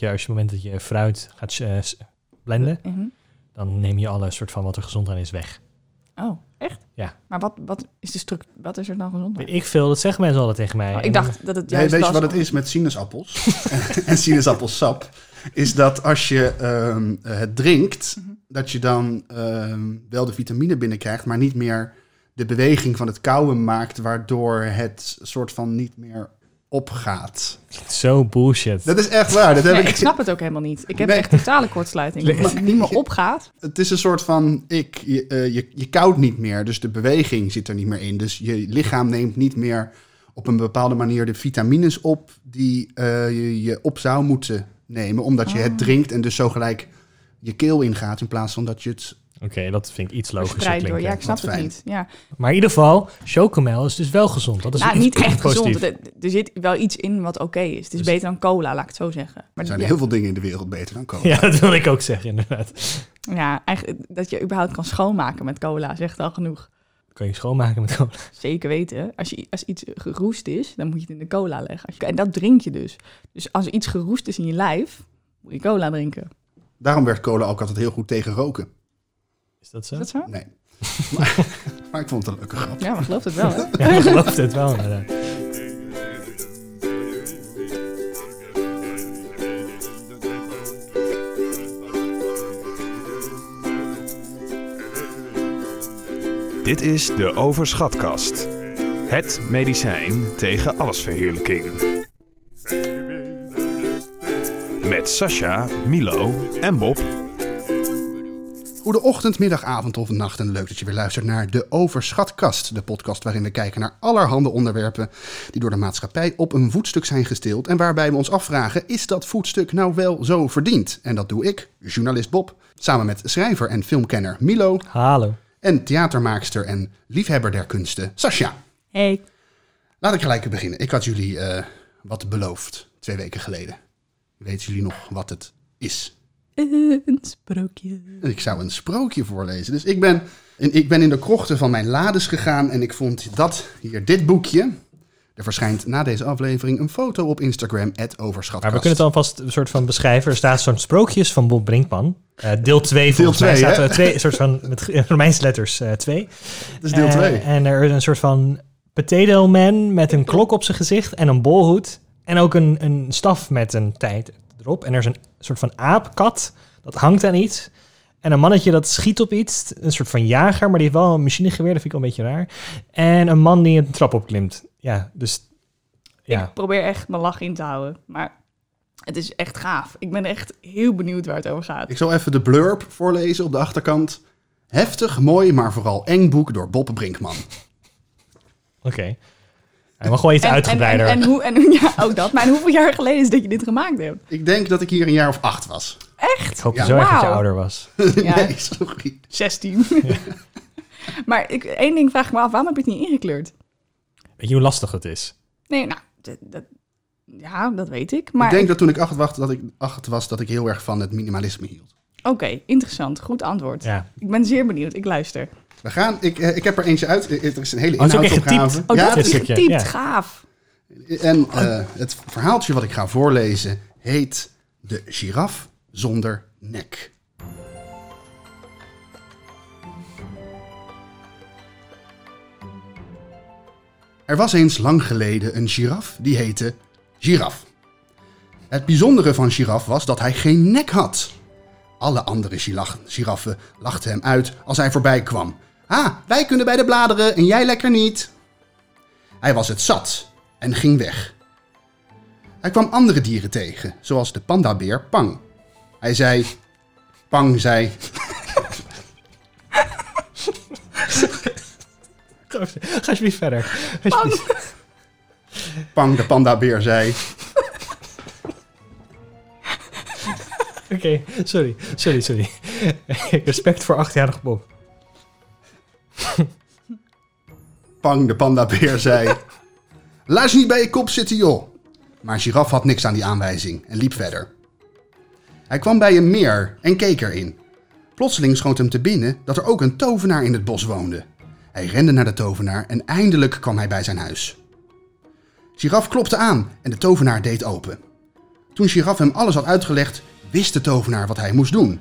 Ja, als je op het moment dat je fruit gaat eh, blenden, Mhm. dan neem je alle soort van wat er gezond aan is weg. Oh, echt? Ja. Maar wat, wat, is de struct wat is er dan gezond aan? Ik veel, dat zeggen mensen altijd tegen mij. Oh, ik dacht dat het Nee, juist weet je wat het is met sinaasappels en sinaasappelsap? Is dat als je ehm, eh, het drinkt, Mhm. dat je dan ehm, wel de vitamine binnenkrijgt, maar niet meer de beweging van het kauwen maakt, waardoor het soort van niet meer opgaat. Zo bullshit. Dat is echt waar. Dat heb Nee, ik, ik snap het ook helemaal niet. Ik heb Nee. echt totale kortsluiting. Omdat het niet meer opgaat. Het is een soort van, ik, je, eh, je, je koudt niet meer, dus de beweging zit er niet meer in. Dus je lichaam neemt niet meer op een bepaalde manier de vitamines op die eh, je, je op zou moeten nemen, omdat je Oh. het drinkt en dus zo gelijk je keel ingaat in plaats van dat je het... Oké, dat vind ik iets logischer klinken. Ja, ik snap Wat het niet. Ja. Maar in ieder geval, chocomel is dus wel gezond. Dat is Nou, niet echt gezond. Er, er zit wel iets in wat oké is. Het is Dus- beter dan cola, laat ik het zo zeggen. Maar Er zijn ja, heel veel dingen in de wereld beter dan cola. Ja, dat wil ik ook zeggen, inderdaad. ja, eigenlijk dat je überhaupt kan schoonmaken met cola, zegt al genoeg. Kan je schoonmaken met cola? Zeker weten. Als, je, als iets geroest is, dan moet je het in de cola leggen. Als je- en dat drink je dus. Dus als er iets geroest is in je lijf, moet je cola drinken. Daarom werkt cola ook altijd heel goed tegen roken. Is dat zo? Is dat zo? Nee. maar, maar ik vond het een leuke grap. Ja, maar geloof het wel, hè? Ja, ik geloof het wel, inderdaad. Dit is de Overschatkast. Het medicijn tegen allesverheerlijking. Met Sascha, Milo en Bob. Goede ochtend, middag, avond of nacht en leuk dat je weer luistert naar de Overschatkast. De podcast waarin we kijken naar allerhande onderwerpen die door de maatschappij op een voetstuk zijn gestild. En waarbij we ons afvragen, is dat voetstuk nou wel zo verdiend? En dat doe ik, journalist Bob, samen met schrijver en filmkenner Milo Hallo. en theatermaakster en liefhebber der kunsten Sascha. Hey. Laat ik gelijk beginnen. Ik had jullie eh, wat beloofd twee weken geleden. Weten jullie nog wat het is? Een sprookje. Ik zou een sprookje voorlezen. Dus ik ben, en ik ben in de krochten van mijn lades gegaan en ik vond dat hier, dit boekje. Er verschijnt na deze aflevering een foto op Instagram, overschatkast. Maar we kunnen het alvast een soort van beschrijven. Er staat zo'n sprookjes van Bob Brinkman. Eh, deel 2 volgens mij. twee, staat hè? er twee, een soort van, met Romeinse letters 2. Dat is deel 2. en er is een soort van potato man met een klok op zijn gezicht en een bolhoed. En ook een, een staf met een tijd erop. En er is een soort van aapkat, dat hangt aan iets. En een mannetje dat schiet op iets, een soort van jager, maar die heeft wel een machinegeweer, dat vind ik wel een beetje raar. En een man die een trap opklimt. Ja, dus ja. Ik probeer echt mijn lach in te houden. Maar het is echt gaaf. Ik ben echt heel benieuwd waar het over gaat. Ik zal even de blurb voorlezen op de achterkant. Heftig, mooi, maar vooral eng boek door Bob Brinkman. Oké. Hij mag gewoon iets En, en, uitgebreider. en, en hoe, en, ja, ook dat. Maar hoeveel jaar geleden is dat je dit gemaakt hebt? Ik denk dat ik hier een jaar of acht was. ik hoop Ja. zo erg dat je ouder was. Ja. nee, sorry. 16. maar ik, één ding vraag ik me af. Waarom heb je het niet ingekleurd? Weet je hoe lastig het is? Nee, nou, dat, dat- ja, dat weet ik. Maar ik denk dat toen ik acht, was, dat ik acht was, dat ik heel erg van het minimalisme hield. Oké, interessant. Goed antwoord. Ja. Ik ben zeer benieuwd. Ik luister. We gaan, ik, eh, ik heb er eentje uit. Er is een hele Oh, inhoudsopgave. Oh, ja, dat is getypt. ja. Gaaf. En eh, het verhaaltje wat ik ga voorlezen heet De giraf zonder nek. Er was eens lang geleden een giraf die heette Giraf. Het bijzondere van Giraf was dat hij geen nek had. Alle andere giraffen lachten hem uit als hij voorbij kwam. Ah, wij kunnen bij de bladeren en jij lekker niet. Hij was het zat en ging weg. Hij kwam andere dieren tegen, zoals de pandabeer Pang. Hij zei... Pang zei... Ga alsjeblieft verder. Alsjeblieft. Pang de pandabeer zei... Oké, sorry. Sorry, sorry. Respect voor achtjarige Bob. Pang de pandabeer zei... Je niet bij je kop zitten, joh. Maar giraf had niks aan die aanwijzing en liep verder. Hij kwam bij een meer en keek erin. Plotseling schoot hem te binnen dat er ook een tovenaar in het bos woonde. Hij rende naar de tovenaar en eindelijk kwam hij bij zijn huis. Giraf klopte aan en de tovenaar deed open. Toen Giraf hem alles had uitgelegd, wist de tovenaar wat hij moest doen.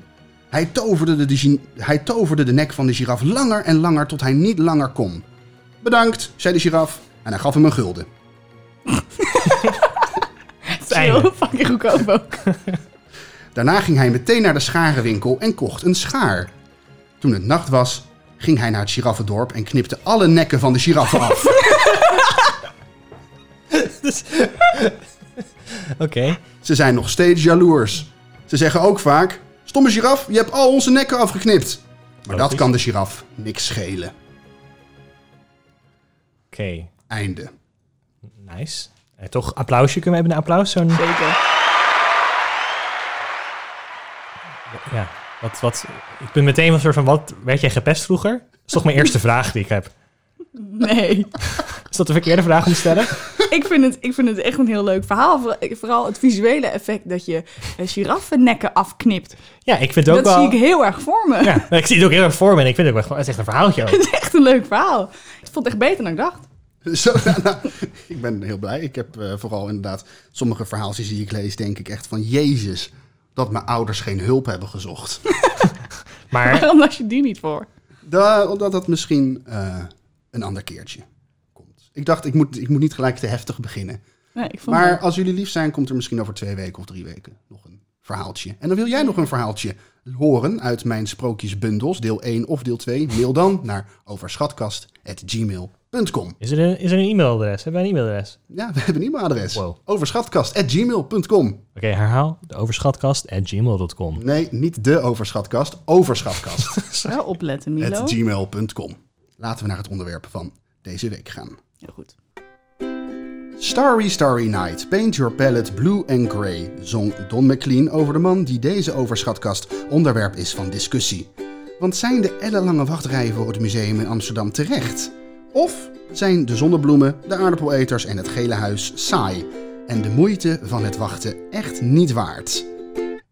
Hij toverde de, hij toverde de nek van de giraf langer en langer tot hij niet langer kon. Bedankt, zei de giraf en hij gaf hem een gulden. Heel fucking goedkoop ook. Daarna ging hij meteen naar de scharenwinkel en kocht een schaar. Toen het nacht was, ging hij naar het giraffendorp en knipte alle nekken van de giraffen af. Oké. Ze zijn nog steeds jaloers. Ze zeggen ook vaak: Stomme giraf, je hebt al onze nekken afgeknipt. Maar dat Logisch. kan de giraf niks schelen. Oké. Einde. Nice. Eh, toch applausje. Kunnen we even een applaus? Zo'n... Zeker. Ja. Wat, wat... Ik ben meteen een soort van... Wat werd jij gepest vroeger? Dat is toch mijn eerste vraag die ik heb. Nee. Is dat de verkeerde vraag om te stellen? ik, vind het, ik vind het echt een heel leuk verhaal. Voor- Vooral het visuele effect dat je eh, giraffennekken afknipt. Ja, ik vind het ook dat wel... zie ik heel erg voor me. Ja, ik zie het ook heel erg voor me en ik vind het ook wel... Het is echt een verhaaltje ook. Het is echt een leuk verhaal. Ik vond het echt beter dan ik dacht. Zo, nou, nou, ik ben heel blij. Ik heb eh, vooral inderdaad sommige verhaaltjes die ik lees, denk ik echt van Jezus. Dat mijn ouders geen hulp hebben gezocht. Maar Waarom las je die niet voor? Da- omdat dat misschien eh, een ander keertje. Ik dacht, ik moet, ik moet niet gelijk te heftig beginnen. Nee, ik vond Maar als jullie lief zijn, komt er misschien over twee weken of drie weken nog een verhaaltje. En dan wil jij nog een verhaaltje horen uit mijn sprookjesbundels, deel 1 of deel 2. Mail dan naar overschatkast.gmail.com. is er een, is er een e-mailadres? Hebben wij een e-mailadres? Ja, we hebben een e-mailadres. Wow. Overschatkast.gmail.com. Oké, herhaal. De overschatkast.gmail.com. Nee, niet de overschatkast, overschatkast. wel opletten, Milo. at gmail.com. Laten we naar het onderwerp van deze week gaan. Heel goed. Starry Starry Night, paint your palette blue and grey, zong Don McLean over de man die deze overschatkast onderwerp is van discussie. Want zijn de ellenlange wachtrijen voor het museum in Amsterdam terecht? Of zijn de zonnebloemen, de aardappeleters en het gele huis saai en de moeite van het wachten echt niet waard?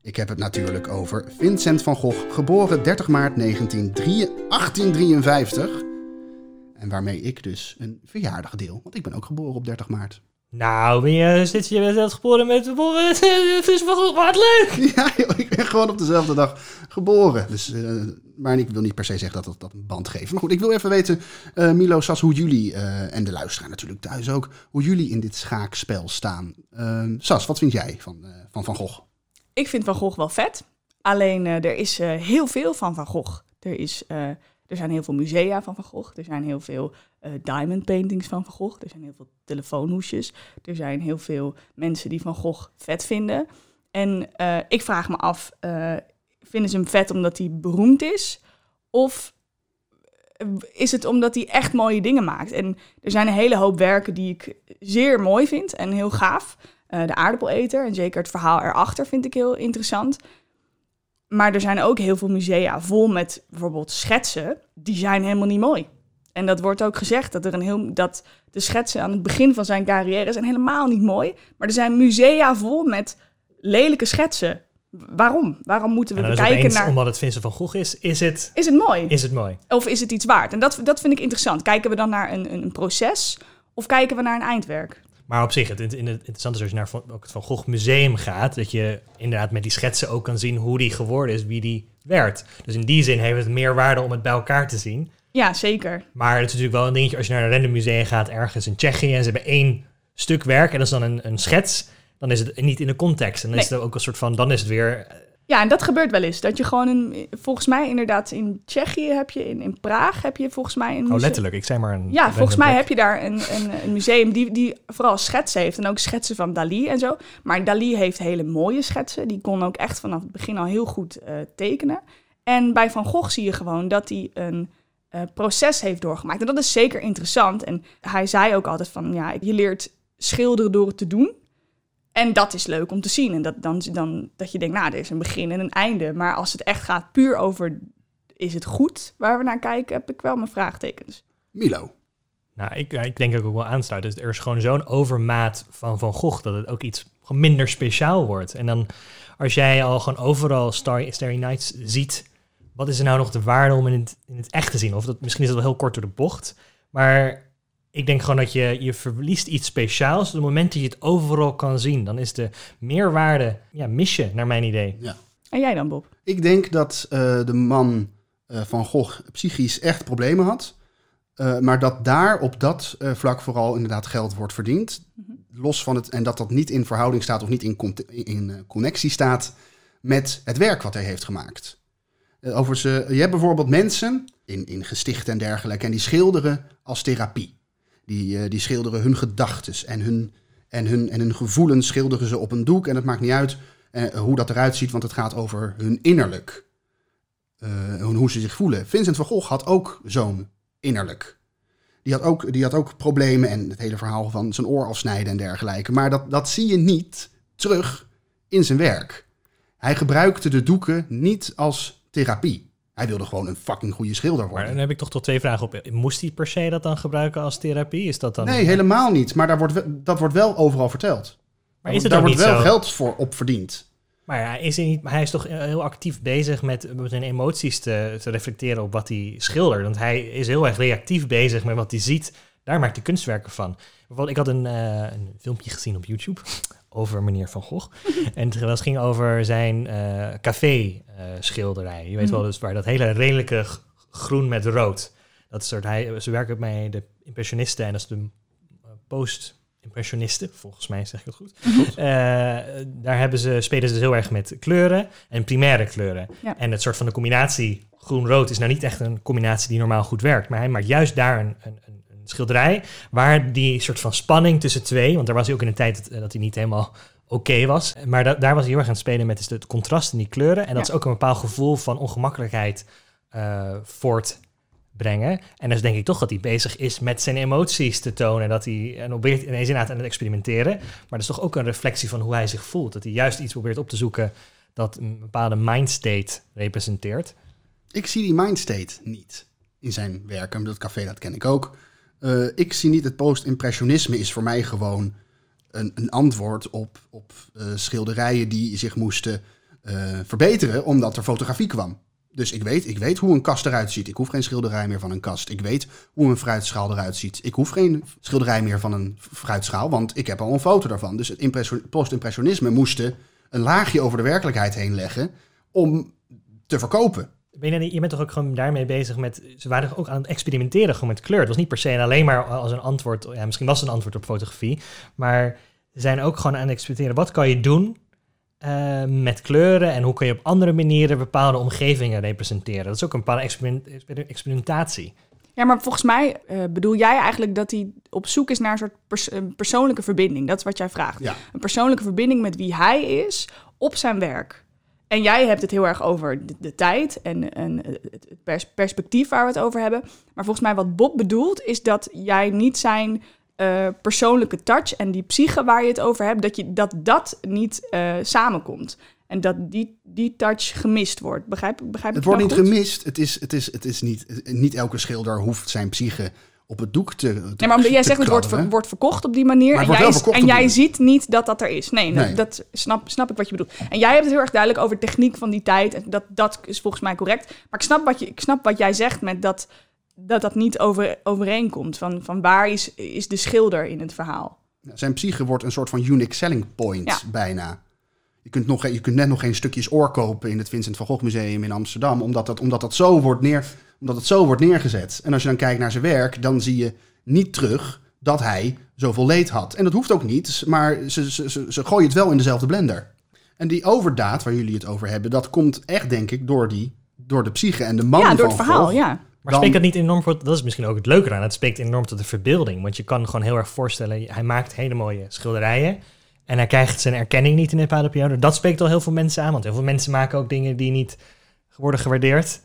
Ik heb het natuurlijk over Vincent van Gogh, geboren 30 maart 1853. En waarmee ik dus een verjaardag deel, want ik ben ook geboren op 30 maart. Nou, ben je, zit je met dat geboren met... Het is wel wat leuk. Ja, joh, ik ben gewoon op dezelfde dag geboren. Dus, eh, maar ik wil niet per se zeggen dat dat, dat een band geeft. Maar goed, ik wil even weten, eh, Milo, Sas, hoe jullie, eh, en de luisteraar natuurlijk thuis ook, hoe jullie in dit schaakspel staan. Eh, Sas, wat vind jij van eh, Van, van Gogh? Ik vind Van Gogh wel vet. Alleen eh, er is eh, heel veel van Van Gogh. Er, is, eh, er zijn heel veel musea van Van Gogh. Er zijn heel veel eh, diamond paintings van Van Gogh. Er zijn heel veel telefoonhoesjes. Er zijn heel veel mensen die Van Gogh vet vinden. En eh, ik vraag me af, eh, vinden ze hem vet omdat hij beroemd is? Of is het omdat hij echt mooie dingen maakt? En er zijn een hele hoop werken die ik zeer mooi vind en heel gaaf. De aardappeleter en zeker het verhaal erachter vind ik heel interessant. Maar er zijn ook heel veel musea vol met bijvoorbeeld schetsen. Die zijn helemaal niet mooi. En dat wordt ook gezegd dat, er een heel, dat de schetsen aan het begin van zijn carrière zijn helemaal niet mooi. Maar er zijn musea vol met lelijke schetsen. Waarom? Waarom moeten we En dan is kijken opeens, naar... omdat het Vincent van Gogh is, is het, Is het mooi? is het mooi. Of is het iets waard? En dat, dat vind ik interessant. Kijken we dan naar een, een, een proces of kijken we naar een eindwerk? Maar op zich, het, het, het interessante is als je naar van, ook het Van Gogh Museum gaat, dat je inderdaad met die schetsen ook kan zien hoe die geworden is, wie die werd. Dus in die zin heeft het meer waarde om het bij elkaar te zien. Ja, zeker. Maar het is natuurlijk wel een dingetje als je naar een random museum gaat ergens in Tsjechië en ze hebben één stuk werk en dat is dan een, een schets, dan is het niet in de context. En dan is het ook een soort van, dan is het weer... Ja, en dat gebeurt wel eens. Dat je gewoon een, volgens mij inderdaad in Tsjechië heb je, in, in Praag heb je volgens mij een Oh, letterlijk. Ik zei maar een... Ja, volgens mij plek. heb je daar een, een, een museum die, die vooral schetsen heeft. En ook schetsen van Dali en zo. Maar Dali heeft hele mooie schetsen. Die kon ook echt vanaf het begin al heel goed eh, tekenen. En bij Van Gogh zie je gewoon dat hij een eh, proces heeft doorgemaakt. En dat is zeker interessant. En hij zei ook altijd van, ja, je leert schilderen door het te doen. En dat is leuk om te zien. En dat, dan, dan, dat je denkt, nou, er is een begin en een einde. Maar als het echt gaat puur over, is het goed waar we naar kijken, heb ik wel mijn vraagtekens. Milo. Nou, ik, ik denk dat ik ook wel aansluit. Dus er is gewoon zo'n overmaat van Van Gogh dat het ook iets minder speciaal wordt. En dan als jij al gewoon overal Starry, Starry Nights ziet, wat is er nou nog de waarde om in het, in het echt te zien? Of dat, misschien is dat wel heel kort door de bocht, maar Ik denk gewoon dat je, je verliest iets speciaals. Op het moment dat je het overal kan zien, dan is de meerwaarde, ja, mis je, naar mijn idee. En jij dan, Bob? Ik denk dat eh, de man eh, van Gogh psychisch echt problemen had. Eh, maar dat daar op dat eh, vlak vooral inderdaad geld wordt verdiend. Los van het, en dat dat niet in verhouding staat of niet in, in eh, connectie staat met het werk wat hij heeft gemaakt. Overigens, eh, je hebt bijvoorbeeld mensen in, in gestichten en dergelijke, en die schilderen als therapie. Die, eh, die schilderen hun gedachten en hun, en, hun, en hun gevoelens schilderen ze op een doek. En het maakt niet uit eh, hoe dat eruit ziet, want het gaat over hun innerlijk. Eh, hoe ze zich voelen. Vincent van Gogh had ook zo'n innerlijk. Die had, ook, die had ook problemen en het hele verhaal van zijn oor afsnijden en dergelijke. Maar dat, dat zie je niet terug in zijn werk. Hij gebruikte de doeken niet als therapie. Hij wilde gewoon een fucking goede schilder Maar worden. dan heb ik toch tot twee vragen op. Moest hij per se dat dan gebruiken als therapie? Is dat dan... Nee, helemaal niet. Maar daar wordt, dat wordt wel overal verteld. Maar is het daar wordt wel zo? geld voor op verdiend. Maar ja, is hij, niet, maar hij is toch heel actief bezig met, met zijn emoties te, te reflecteren op wat hij schildert. Want hij is heel erg reactief bezig met wat hij ziet. Daar maakt hij kunstwerken van. Ik had een, eh, een filmpje gezien op YouTube over meneer Van Gogh. en het ging over zijn eh café-schilderij. Je weet wel, dus waar dat hele redelijke groen met rood. Dat soort, hij, ze werken bij de impressionisten en dat is de eh, post-impressionisten, volgens mij zeg ik het goed. Eh, daar hebben ze, spelen ze dus heel erg met kleuren en primaire kleuren. Ja. En het soort van de combinatie groen-rood is nou niet echt een combinatie die normaal goed werkt. Maar hij maakt juist daar een, een schilderij waar die soort van spanning tussen twee, want daar was hij ook in een tijd dat, dat hij niet helemaal oké was. Maar da- daar was hij heel erg aan het spelen met dus het contrast in die kleuren. En dat Ja. is ook een bepaald gevoel van ongemakkelijkheid eh, voortbrengen. En dus denk ik toch dat hij bezig is met zijn emoties te tonen. Dat hij en probeert ineens inderdaad aan het experimenteren. Maar dat is toch ook een reflectie van hoe hij zich voelt. Dat hij juist iets probeert op te zoeken dat een bepaalde mindstate representeert. Ik zie die mindstate niet in zijn werken. Dat café, dat ken ik ook. Eh, ik zie niet het post-impressionisme is voor mij gewoon een, een antwoord op, op eh, schilderijen die zich moesten eh, verbeteren omdat er fotografie kwam. Dus ik weet, ik weet hoe een kast eruit ziet. Ik hoef geen schilderij meer van een kast. Ik weet hoe een fruitschaal eruit ziet. Ik hoef geen schilderij meer van een fruitschaal, want ik heb al een foto daarvan. Dus het impressio- post-impressionisme moesten een laagje over de werkelijkheid heen leggen om te verkopen. Ben je, niet- je bent toch ook gewoon daarmee bezig met... Ze waren toch ook aan het experimenteren gewoon met kleur. Het was niet per se en alleen maar als een antwoord... Ja, misschien was het een antwoord op fotografie. Maar ze zijn ook gewoon aan het experimenteren. Wat kan je doen eh, met kleuren? En hoe kan je op andere manieren bepaalde omgevingen representeren? Dat is ook een bepaalde experiment- exper- experimentatie. Ja, maar volgens mij eh, bedoel jij eigenlijk dat hij op zoek is naar een soort pers- een persoonlijke verbinding. Dat is wat jij vraagt. Ja. Een persoonlijke verbinding met wie hij is op zijn werk. En jij hebt het heel erg over de, de tijd en, en het het pers- perspectief waar we het over hebben. Maar volgens mij wat Bob bedoelt is dat jij niet zijn eh, persoonlijke touch en die psyche waar je het over hebt, dat je, dat, dat niet eh, samenkomt. En dat die, die touch gemist wordt. Begrijp, begrijp Het wordt nou niet goed? gemist. Het is, het is, het is niet, niet elke schilder hoeft zijn psyche op het doek te. te Nee, maar omdat jij zegt het wordt, ver- wordt verkocht op die manier. En jij, en jij ziet niet dat dat er is. Nee, dat snap, snap ik wat je bedoelt. En jij hebt het heel erg duidelijk over techniek van die tijd. En dat, dat is volgens mij correct. Maar ik snap wat, je, ik snap wat jij zegt met dat dat, dat niet over, overeenkomt. Van, van waar is, is de schilder in het verhaal? Zijn psyche wordt een soort van unique selling point Ja. bijna. Je kunt, nog, je kunt net nog geen stukjes oor kopen in het Vincent van Gogh Museum in Amsterdam, omdat, dat, omdat, dat zo wordt neer, omdat het zo wordt neergezet. En als je dan kijkt naar zijn werk, dan zie je niet terug dat hij zoveel leed had. En dat hoeft ook niet, maar ze, ze, ze, ze gooien het wel in dezelfde blender. En die overdaad waar jullie het over hebben, dat komt echt, denk ik, door, die, door de psyche en de man ja, van door het verhaal, ja. Maar Dan- spreekt dat niet enorm voor... Dat is misschien ook het leuke aan. Het spreekt enorm tot de verbeelding. Want je kan gewoon heel erg voorstellen... Hij maakt hele mooie schilderijen. En hij krijgt zijn erkenning niet in een bepaalde periode. Dat spreekt al heel veel mensen aan. Want heel veel mensen maken ook dingen die niet worden gewaardeerd.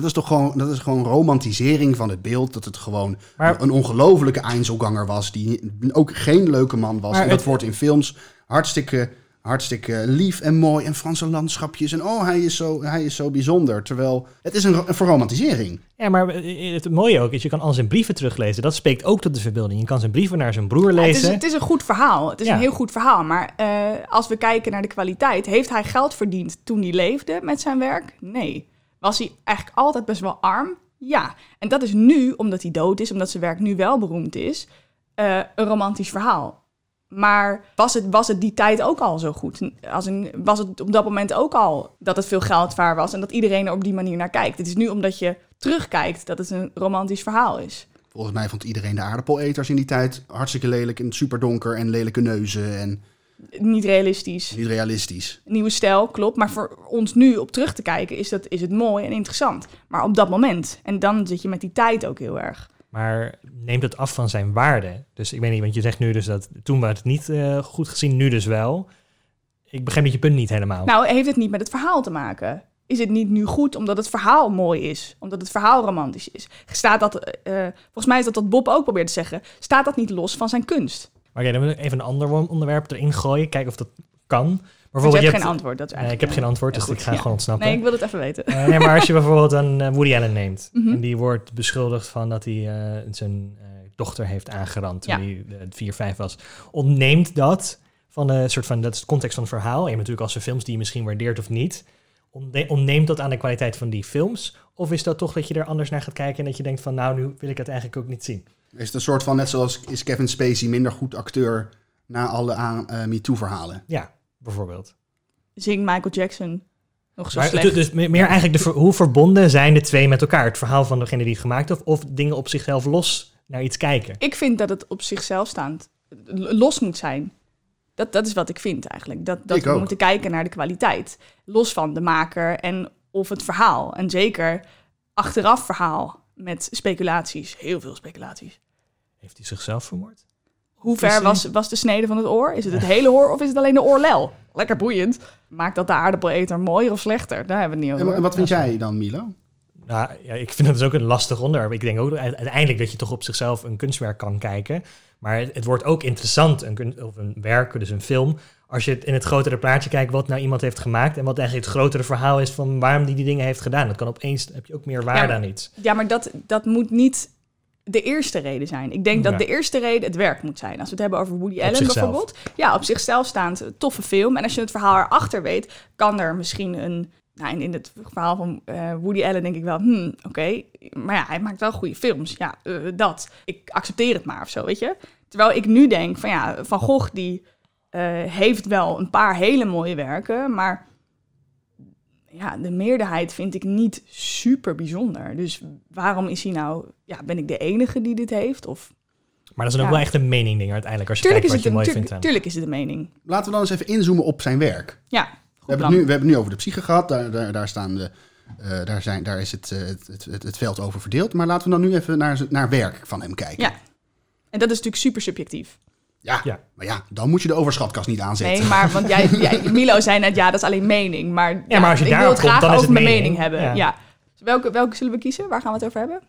Dat is toch gewoon, dat is gewoon romantisering van het beeld. Dat het gewoon Maar- een ongelofelijke Einzelganger was. Die ook geen leuke man was. En dat het- wordt in films hartstikke, hartstikke lief en mooi. En Franse landschapjes. En oh, hij is zo, hij is zo bijzonder. Terwijl het is een, een verromantisering. Ja, maar het mooie ook is, je kan al zijn brieven teruglezen. Dat spreekt ook tot de verbeelding. Je kan zijn brieven naar zijn broer Ja, het, is, lezen. het is een goed verhaal. Het is Ja. een heel goed verhaal. Maar eh, als we kijken naar de kwaliteit, heeft hij geld verdiend toen hij leefde met zijn werk? Nee. Was hij eigenlijk altijd best wel arm? Ja, en dat is nu, omdat hij dood is, omdat zijn werk nu wel beroemd is, eh, een romantisch verhaal. Maar was het, was het die tijd ook al zo goed? Als was het op dat moment ook al dat het veel geld waar was en dat iedereen er op die manier naar kijkt? Het is nu omdat je terugkijkt dat het een romantisch verhaal is. Volgens mij vond iedereen de aardappeleters in die tijd hartstikke lelijk en super donker en lelijke neuzen en Niet realistisch. niet realistisch. Nieuwe stijl, klopt. Maar voor ons nu op terug te kijken is, dat, is het mooi en interessant. Maar op dat moment. En dan zit je met die tijd ook heel erg. Maar neemt het af van zijn waarde? Dus ik weet niet, want je zegt nu dus dat toen werd het niet eh, goed gezien, nu dus wel. Ik begrijp dat je punt niet helemaal. Nou, heeft het niet met het verhaal te maken? Is het niet nu goed omdat het verhaal mooi is? Omdat het verhaal romantisch is? Staat dat, eh, volgens mij is dat wat Bob ook probeert te zeggen. Staat dat niet los van zijn kunst? Maar oké, dan wil ik even een ander onderwerp erin gooien, kijken of dat kan. Want Bijvoorbeeld, je hebt je geen antwoord. Dat is Nee, ik eigenlijk heb geen antwoord, dus goed, ik ga ja. gewoon ontsnappen. Nee, ik wil het even weten. Eh, nee, maar als je bijvoorbeeld een eh, Woody Allen neemt Mhm. en die wordt beschuldigd van dat hij eh, zijn dochter heeft aangerand toen Ja. hij 4, 5 was, ontneemt dat van de soort van dat is de context van het verhaal. En je hebt natuurlijk als er films die je misschien waardeert of niet, ontne- ontneemt dat aan de kwaliteit van die films? Of is dat toch dat je er anders naar gaat kijken en dat je denkt van nou, nu wil ik het eigenlijk ook niet zien? Is het een soort van, net zoals is Kevin Spacey minder goed acteur na alle aan eh, MeToo-verhalen? Ja, bijvoorbeeld. Zingt Michael Jackson nog zo Maar slecht? dus me- meer eigenlijk de, ver- hoe verbonden zijn de twee met elkaar? Het verhaal van degene die het gemaakt heeft of dingen op zichzelf los naar iets kijken? Ik vind dat het op zichzelf staand los moet zijn. Dat, dat is wat ik vind eigenlijk. Dat, dat Ik we ook. moeten kijken naar de kwaliteit. Los van de maker en of het verhaal. En zeker achteraf verhaal met speculaties. Heel veel speculaties. Heeft hij zichzelf vermoord? Hoe ver was, was de snede van het oor? Is het het hele oor of is het alleen de oorlel? Lekker boeiend. Maakt dat de aardappeleter mooier of slechter? Daar hebben we het niet En, over. en wat vind jij dan, Milo? Nou, ja, ik vind dat dus ook een lastig onderwerp. Ik denk ook dat uiteindelijk dat je toch op zichzelf een kunstwerk kan kijken. Maar het, het wordt ook interessant, een, kun- of een werk, dus een film, als je het in het grotere plaatje kijkt wat nou iemand heeft gemaakt en wat eigenlijk het grotere verhaal is van waarom die die dingen heeft gedaan. Dat kan opeens, heb je ook meer waarde Ja, aan iets. Ja, maar dat, dat moet niet de eerste reden zijn. Ik denk dat de eerste reden het werk moet zijn. Als we het hebben over Woody Allen bijvoorbeeld. Ja, op zichzelf staand een toffe film. En als je het verhaal erachter weet, kan er misschien een... Nou, in, in het verhaal van eh, Woody Allen denk ik wel, hmm, oké. Maar ja, hij maakt wel goede films. Ja, eh, dat. Ik accepteer het maar of zo, weet je. Terwijl ik nu denk van ja, Van Gogh die eh, heeft wel een paar hele mooie werken, maar ja, de meerderheid vind ik niet super bijzonder. Dus waarom is hij nou, ja, ben ik de enige die dit heeft? Of Maar dat is dan ook Ja. wel echt een mening ding uiteindelijk, als je tuurlijk is, kijkt wat het je een, mooi tuurlijk, vindt tuurlijk is het de mening. Laten we dan eens even inzoomen op zijn werk. Ja, We goed hebben, plan. het nu, we hebben het nu over de psyche gehad. Daar, daar, daar, staan de, eh, daar, zijn, daar is het, eh, het, het, het, het veld over verdeeld. Maar laten we dan nu even naar, naar werk van hem kijken. Ja. En dat is natuurlijk super subjectief. Ja, Ja. maar ja, dan moet je de overschatkast niet aanzetten. Nee, maar want jij, jij, Milo zei net, ja, dat is alleen mening. Maar, ja, maar als je ik wil het komt, graag dan is over het mijn mening. mening, hebben. Ja. Ja. Dus welke, welke zullen we kiezen? Waar gaan we het over hebben?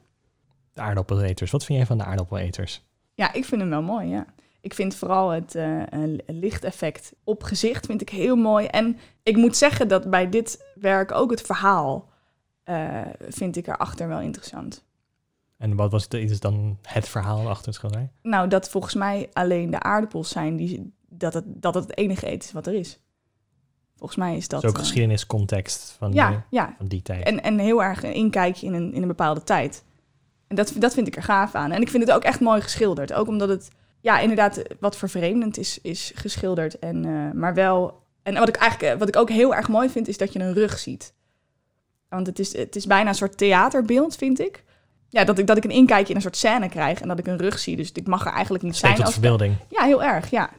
De aardappeleters. Wat vind jij van de aardappeleters? Ja, ik vind hem wel mooi, ja. Ik vind vooral het eh, eh, lichteffect op gezicht vind ik heel mooi. En ik moet zeggen dat bij dit werk ook het verhaal eh, vind ik erachter wel interessant. En wat was de, is dan het verhaal achter het schilderij? Nou, dat volgens mij alleen de aardappels zijn die, dat, het, dat het het enige eten is wat er is. Volgens mij is dat... Ook eh, geschiedeniscontext van, ja, die, ja. van die tijd. En, en heel erg een inkijkje in een, in een bepaalde tijd. En dat, dat vind ik er gaaf aan. En ik vind het ook echt mooi geschilderd. Ook omdat het, ja, inderdaad wat vervreemdend is, is geschilderd. En, eh, maar wel... En wat ik eigenlijk eh, wat ik ook heel erg mooi vind, is dat je een rug ziet. Want het is, het is bijna een soort theaterbeeld, vind ik. Ja, dat ik, dat ik een inkijkje in een soort scène krijg en dat ik een rug zie. Dus ik mag er eigenlijk niet Steekt zijn. tot Als, verbeelding. ja, heel erg, ja.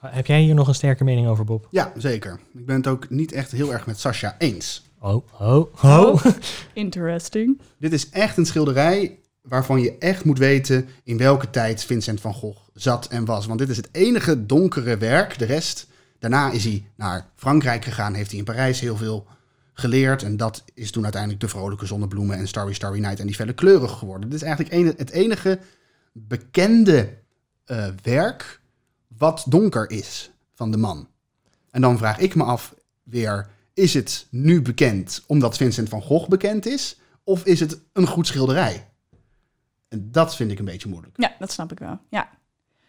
Heb jij hier nog een sterke mening over, Bob? Ja, zeker. Ik ben het ook niet echt heel erg met Sascha eens. Oh, oh, oh. Interesting. Dit is echt een schilderij waarvan je echt moet weten in welke tijd Vincent van Gogh zat en was. Want dit is het enige donkere werk. De rest, daarna is hij naar Frankrijk gegaan, heeft hij in Parijs heel veel geleerd. En dat is toen uiteindelijk de vrolijke zonnebloemen en Starry Starry Night en die felle kleuren geworden. Dit is eigenlijk het enige bekende eh, werk wat donker is van de man. En dan vraag ik me af weer, is het nu bekend omdat Vincent van Gogh bekend is? Of is het een goed schilderij? En dat vind ik een beetje moeilijk. Ja, dat snap ik wel. Ja.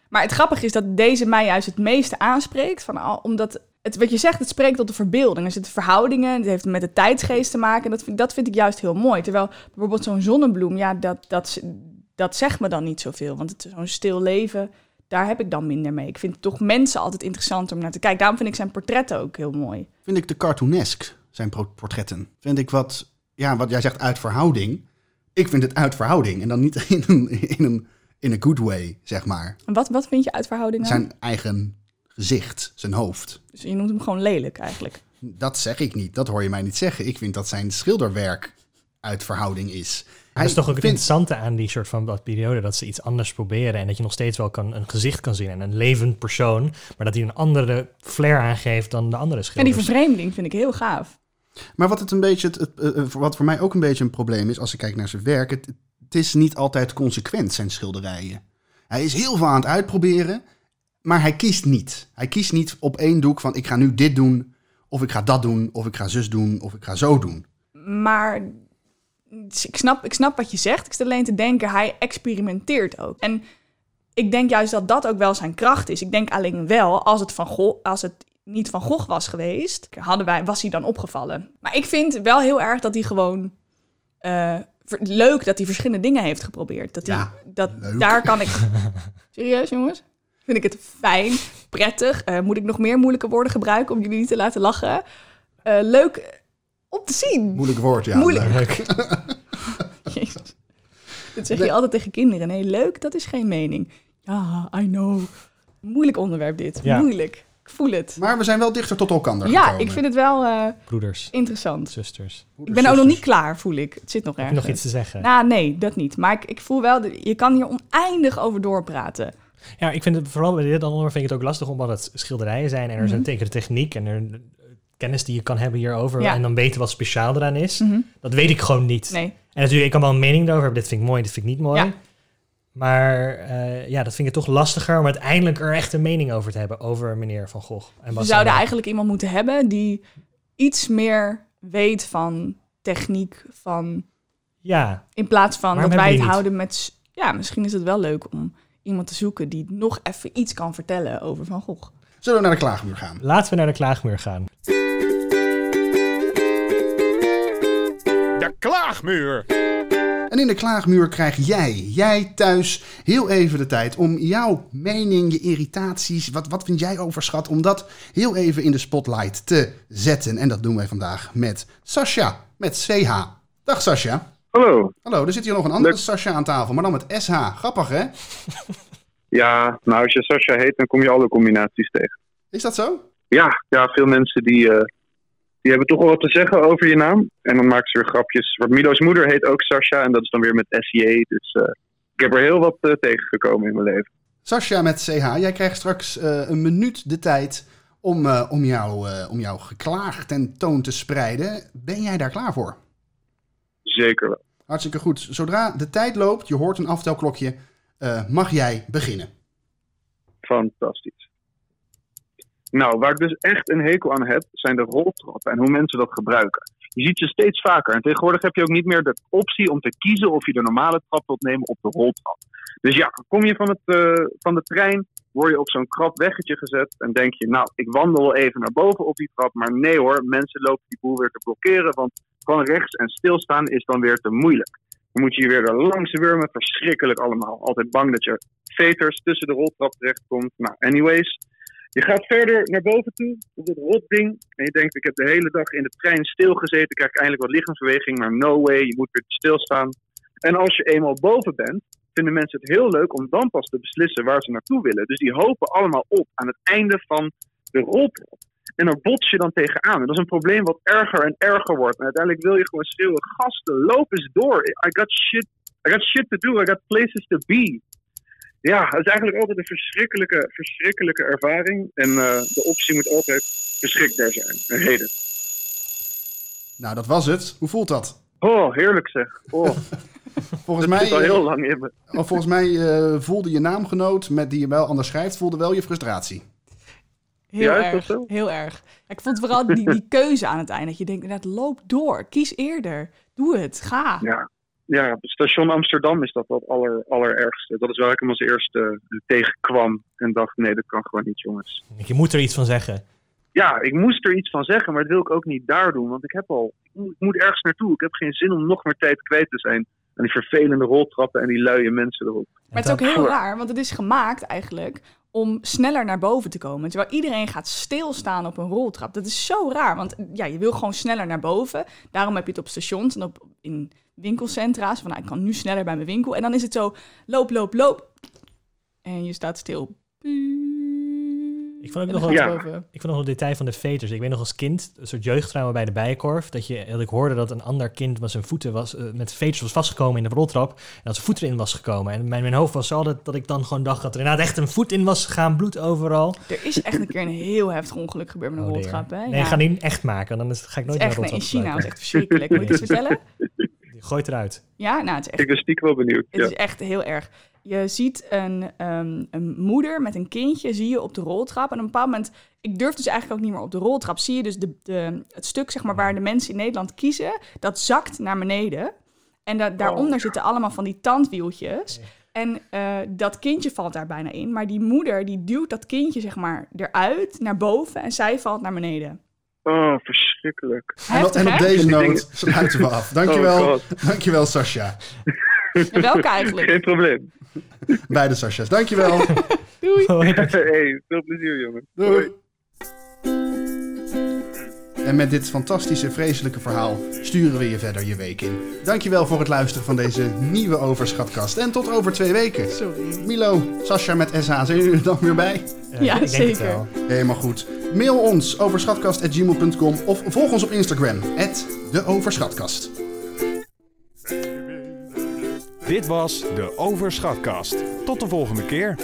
Maar het grappige is dat deze mij juist het meeste aanspreekt. Van al, omdat het, wat je zegt, het spreekt tot de verbeelding. Er zitten verhoudingen, het heeft met de tijdsgeest te maken. En dat vind, dat vind ik juist heel mooi. Terwijl bijvoorbeeld zo'n zonnebloem, ja, dat, dat, dat zegt me dan niet zoveel. Want het zo'n stil leven, daar heb ik dan minder mee. Ik vind toch mensen altijd interessant om naar te kijken. Daarom vind ik zijn portretten ook heel mooi. Vind ik te cartoonesk, zijn portretten. Vind ik wat, ja, wat jij zegt uit verhouding. Ik vind het uit verhouding. En dan niet in een, in een, in een good way, zeg maar. En wat, wat vind je uit verhoudingen? Zijn eigen gezicht, zijn hoofd. Dus je noemt hem gewoon lelijk eigenlijk. Dat zeg ik niet. Dat hoor je mij niet zeggen. Ik vind dat zijn schilderwerk uit verhouding is. Dat is toch ook het vindt- interessante aan die soort van dat periode, dat ze iets anders proberen en dat je nog steeds wel kan, een gezicht kan zien en een levend persoon, maar dat hij een andere flair aangeeft dan de andere En die schilders. vervreemding vind ik heel gaaf. Maar wat het een beetje, het, het, eh, eh, wat voor mij ook een beetje een probleem is als ik kijk naar zijn werk, het, het is niet altijd consequent zijn schilderijen. Hij is heel veel aan het uitproberen, maar hij kiest niet. Hij kiest niet op één doek van ik ga nu dit doen, of ik ga dat doen, of ik ga zus doen, of ik ga zo doen. Maar ik snap, ik snap wat je zegt. Ik stel alleen te denken, hij experimenteert ook. En ik denk juist dat dat ook wel zijn kracht is. Ik denk alleen wel, als het, van Gogh, als het niet van Gogh was geweest, hadden wij, was hij dan opgevallen. Maar ik vind wel heel erg dat hij gewoon... ver- leuk dat hij verschillende dingen heeft geprobeerd. Dat hij, Ja, dat, leuk. Daar kan ik... Serieus, jongens? Vind ik het fijn, prettig. Eh, moet ik nog meer moeilijke woorden gebruiken om jullie niet te laten lachen? Eh, leuk om te zien. Moeilijk woord, ja. Moeilijk. leuk. Jezus. Dat zeg je altijd tegen kinderen. Nee, leuk, dat is geen mening. Ja, I know. Moeilijk onderwerp dit. Ja. Moeilijk. Ik voel het. Maar we zijn wel dichter tot elkaar Ja, gekomen. ik vind het wel eh, Broeders, interessant. zusters. Ik ben ook nog niet klaar, voel ik. Het zit nog Heb je ergens. nog iets te zeggen? Nou, nee, dat niet. Maar ik, ik voel wel, je kan hier oneindig over doorpraten. Ja, ik vind het vooral bij dit onderwerp vind ik het ook lastig omdat het schilderijen zijn en er is een Mhm. tekenen techniek en er kennis die je kan hebben hierover Ja. en dan weten wat speciaal eraan is. Mhm. Dat weet ik gewoon niet. Nee. En natuurlijk, ik kan wel een mening daarover hebben. Dit vind ik mooi, dit vind ik niet mooi. Ja. Maar eh, ja, dat vind ik toch lastiger om uiteindelijk er echt een mening over te hebben over meneer Van Gogh. En We Bas zouden eigenlijk iemand moeten hebben die iets meer weet van techniek, van Ja, In plaats van Waarom dat wij het we houden met... Ja, misschien is het wel leuk om iemand te zoeken die nog even iets kan vertellen over Van Gogh. Zullen we naar de klaagmuur gaan? laten we naar de klaagmuur gaan. De klaagmuur. En in de klaagmuur krijg jij, jij thuis, heel even de tijd om jouw mening, je irritaties, wat, wat vind jij overschat, om dat heel even in de spotlight te zetten. En dat doen wij vandaag met Sascha, met CH. Dag Sascha. Hallo. Hallo, er zit hier nog een andere Leuk. Sascha aan tafel, maar dan met SH. Grappig hè? Ja, nou als je Sascha heet, dan kom je alle combinaties tegen. Is dat zo? Ja, ja veel mensen die, eh, die hebben toch wel wat te zeggen over je naam. En dan maken ze weer grapjes. Want Milo's moeder heet ook Sascha en dat is dan weer met SJ. Dus eh, ik heb er heel wat eh, tegengekomen in mijn leven. Sascha met CH, jij krijgt straks een minuut de tijd om, om, jou, om jouw geklaag ten toon te spreiden. Ben jij daar klaar voor? Zeker wel. Hartstikke goed. Zodra de tijd loopt, je hoort een aftelklokje, eh, mag jij beginnen. Fantastisch. Nou, waar ik dus echt een hekel aan heb, zijn de roltrappen en hoe mensen dat gebruiken. Je ziet ze steeds vaker. En tegenwoordig heb je ook niet meer de optie om te kiezen of je de normale trap wilt nemen of de roltrap. Dus ja, kom je van, het, eh, van de trein, word je op zo'n krap weggetje gezet en denk je, nou, ik wandel wel even naar boven op die trap. Maar nee hoor, mensen lopen die boel weer te blokkeren, want van rechts en stilstaan is dan weer te moeilijk. Dan moet je je weer er langs wurmen, verschrikkelijk allemaal. Altijd bang dat je veters tussen de roltrap terechtkomt. Nou, anyways. Je gaat verder naar boven toe, op dat rotding. En je denkt, ik heb de hele dag in de trein stilgezeten. krijg ik eindelijk wat lichaamsbeweging. Maar no way, je moet weer stilstaan. En als je eenmaal boven bent, vinden mensen het heel leuk om dan pas te beslissen waar ze naartoe willen. Dus die hopen allemaal op aan het einde van de roltrap. En daar bots je dan tegenaan. En dat is een probleem wat erger en erger wordt. En uiteindelijk wil je gewoon schreeuwen, gasten, loop eens door. I got shit, I got shit to do, I got places to be. Ja, het is eigenlijk altijd een verschrikkelijke, verschrikkelijke ervaring. En eh, de optie moet altijd beschikbaar zijn. Een reden. Nou, dat was het. Hoe voelt dat? Oh, heerlijk zeg. Oh, Volgens mij, al heel lang in me. eh, volgens mij eh, voelde je naamgenoot, met die je wel anders schrijft, voelde wel je frustratie. Heel erg, heel erg. Ik vond vooral die, die keuze aan het einde. Dat je denkt, inderdaad, loop door. Kies eerder. Doe het. Ga. Ja, ja station Amsterdam is dat het aller, allerergste. Dat is waar ik hem als eerste eh, tegenkwam. En dacht, nee, dat kan gewoon niet, jongens. Je moet er iets van zeggen. ja, ik moest er iets van zeggen, maar dat wil ik ook niet daar doen. Want ik heb al, ik moet, ik moet ergens naartoe. Ik heb geen zin om nog meer tijd kwijt te zijn aan die vervelende roltrappen en die luie mensen erop. Maar het is ook heel raar, want het is gemaakt eigenlijk om sneller naar boven te komen. Terwijl iedereen gaat stilstaan op een roltrap. Dat is zo raar, want ja, je wil gewoon sneller naar boven. Daarom heb je het op stations en op, in winkelcentra's. Van nou, ik kan nu sneller bij mijn winkel. En dan is het zo, loop, loop, loop. En je staat stil. Ik vond ook nog wel, Ja. ik vond nog een detail van de veters. Ik weet nog als kind, een soort jeugdtrauma bij de Bijenkorf, dat, je, dat ik hoorde dat een ander kind met zijn voeten was, eh, met veters was vastgekomen in de roltrap en dat zijn voet erin was gekomen. En mijn, mijn hoofd was altijd dat ik dan gewoon dacht dat er inderdaad echt een voet in was gegaan, bloed overal. Er is echt een keer een heel heftig ongeluk gebeurd met een Oh, roltrap. Hè? Nee, Ja. ga die echt maken, dan is, ga ik nooit is nee, roltrap in China was gebruiken. echt verschrikkelijk. Moet ik iets vertellen? Gooi het eruit. Ja, nou, het is echt Ik ben stiekem wel benieuwd. Het Ja. is echt heel erg. Je ziet een, ehm, een moeder met een kindje, zie je op de roltrap. En op een bepaald moment, ik durf dus eigenlijk ook niet meer op de roltrap. Zie je dus de, de, het stuk zeg maar, waar de mensen in Nederland kiezen, dat zakt naar beneden. En da- daaronder zitten allemaal van die tandwieltjes. En eh, dat kindje valt daar bijna in. Maar die moeder die duwt dat kindje zeg maar eruit, naar boven. En zij valt naar beneden. Oh, verschrikkelijk. En, Heftig, en op deze noot sluiten we af. Dankjewel, Oh, dankjewel Sascha. En welke eigenlijk? Geen probleem. Beide Sascha's. Dankjewel. Doei! hey, veel plezier, jongen. Doei. En met dit fantastische, vreselijke verhaal sturen we je verder je week in. Dankjewel voor het luisteren van deze nieuwe Overschatkast. En tot over twee weken. Sorry. Milo, Sascha met SH, zijn jullie er dan weer bij? Ja, ik denk het zeker. wel. Helemaal goed. Mail ons overschatkast.gmail.com of volg ons op Instagram, de Overschatkast. Dit was de Overschatkast. Tot de volgende keer.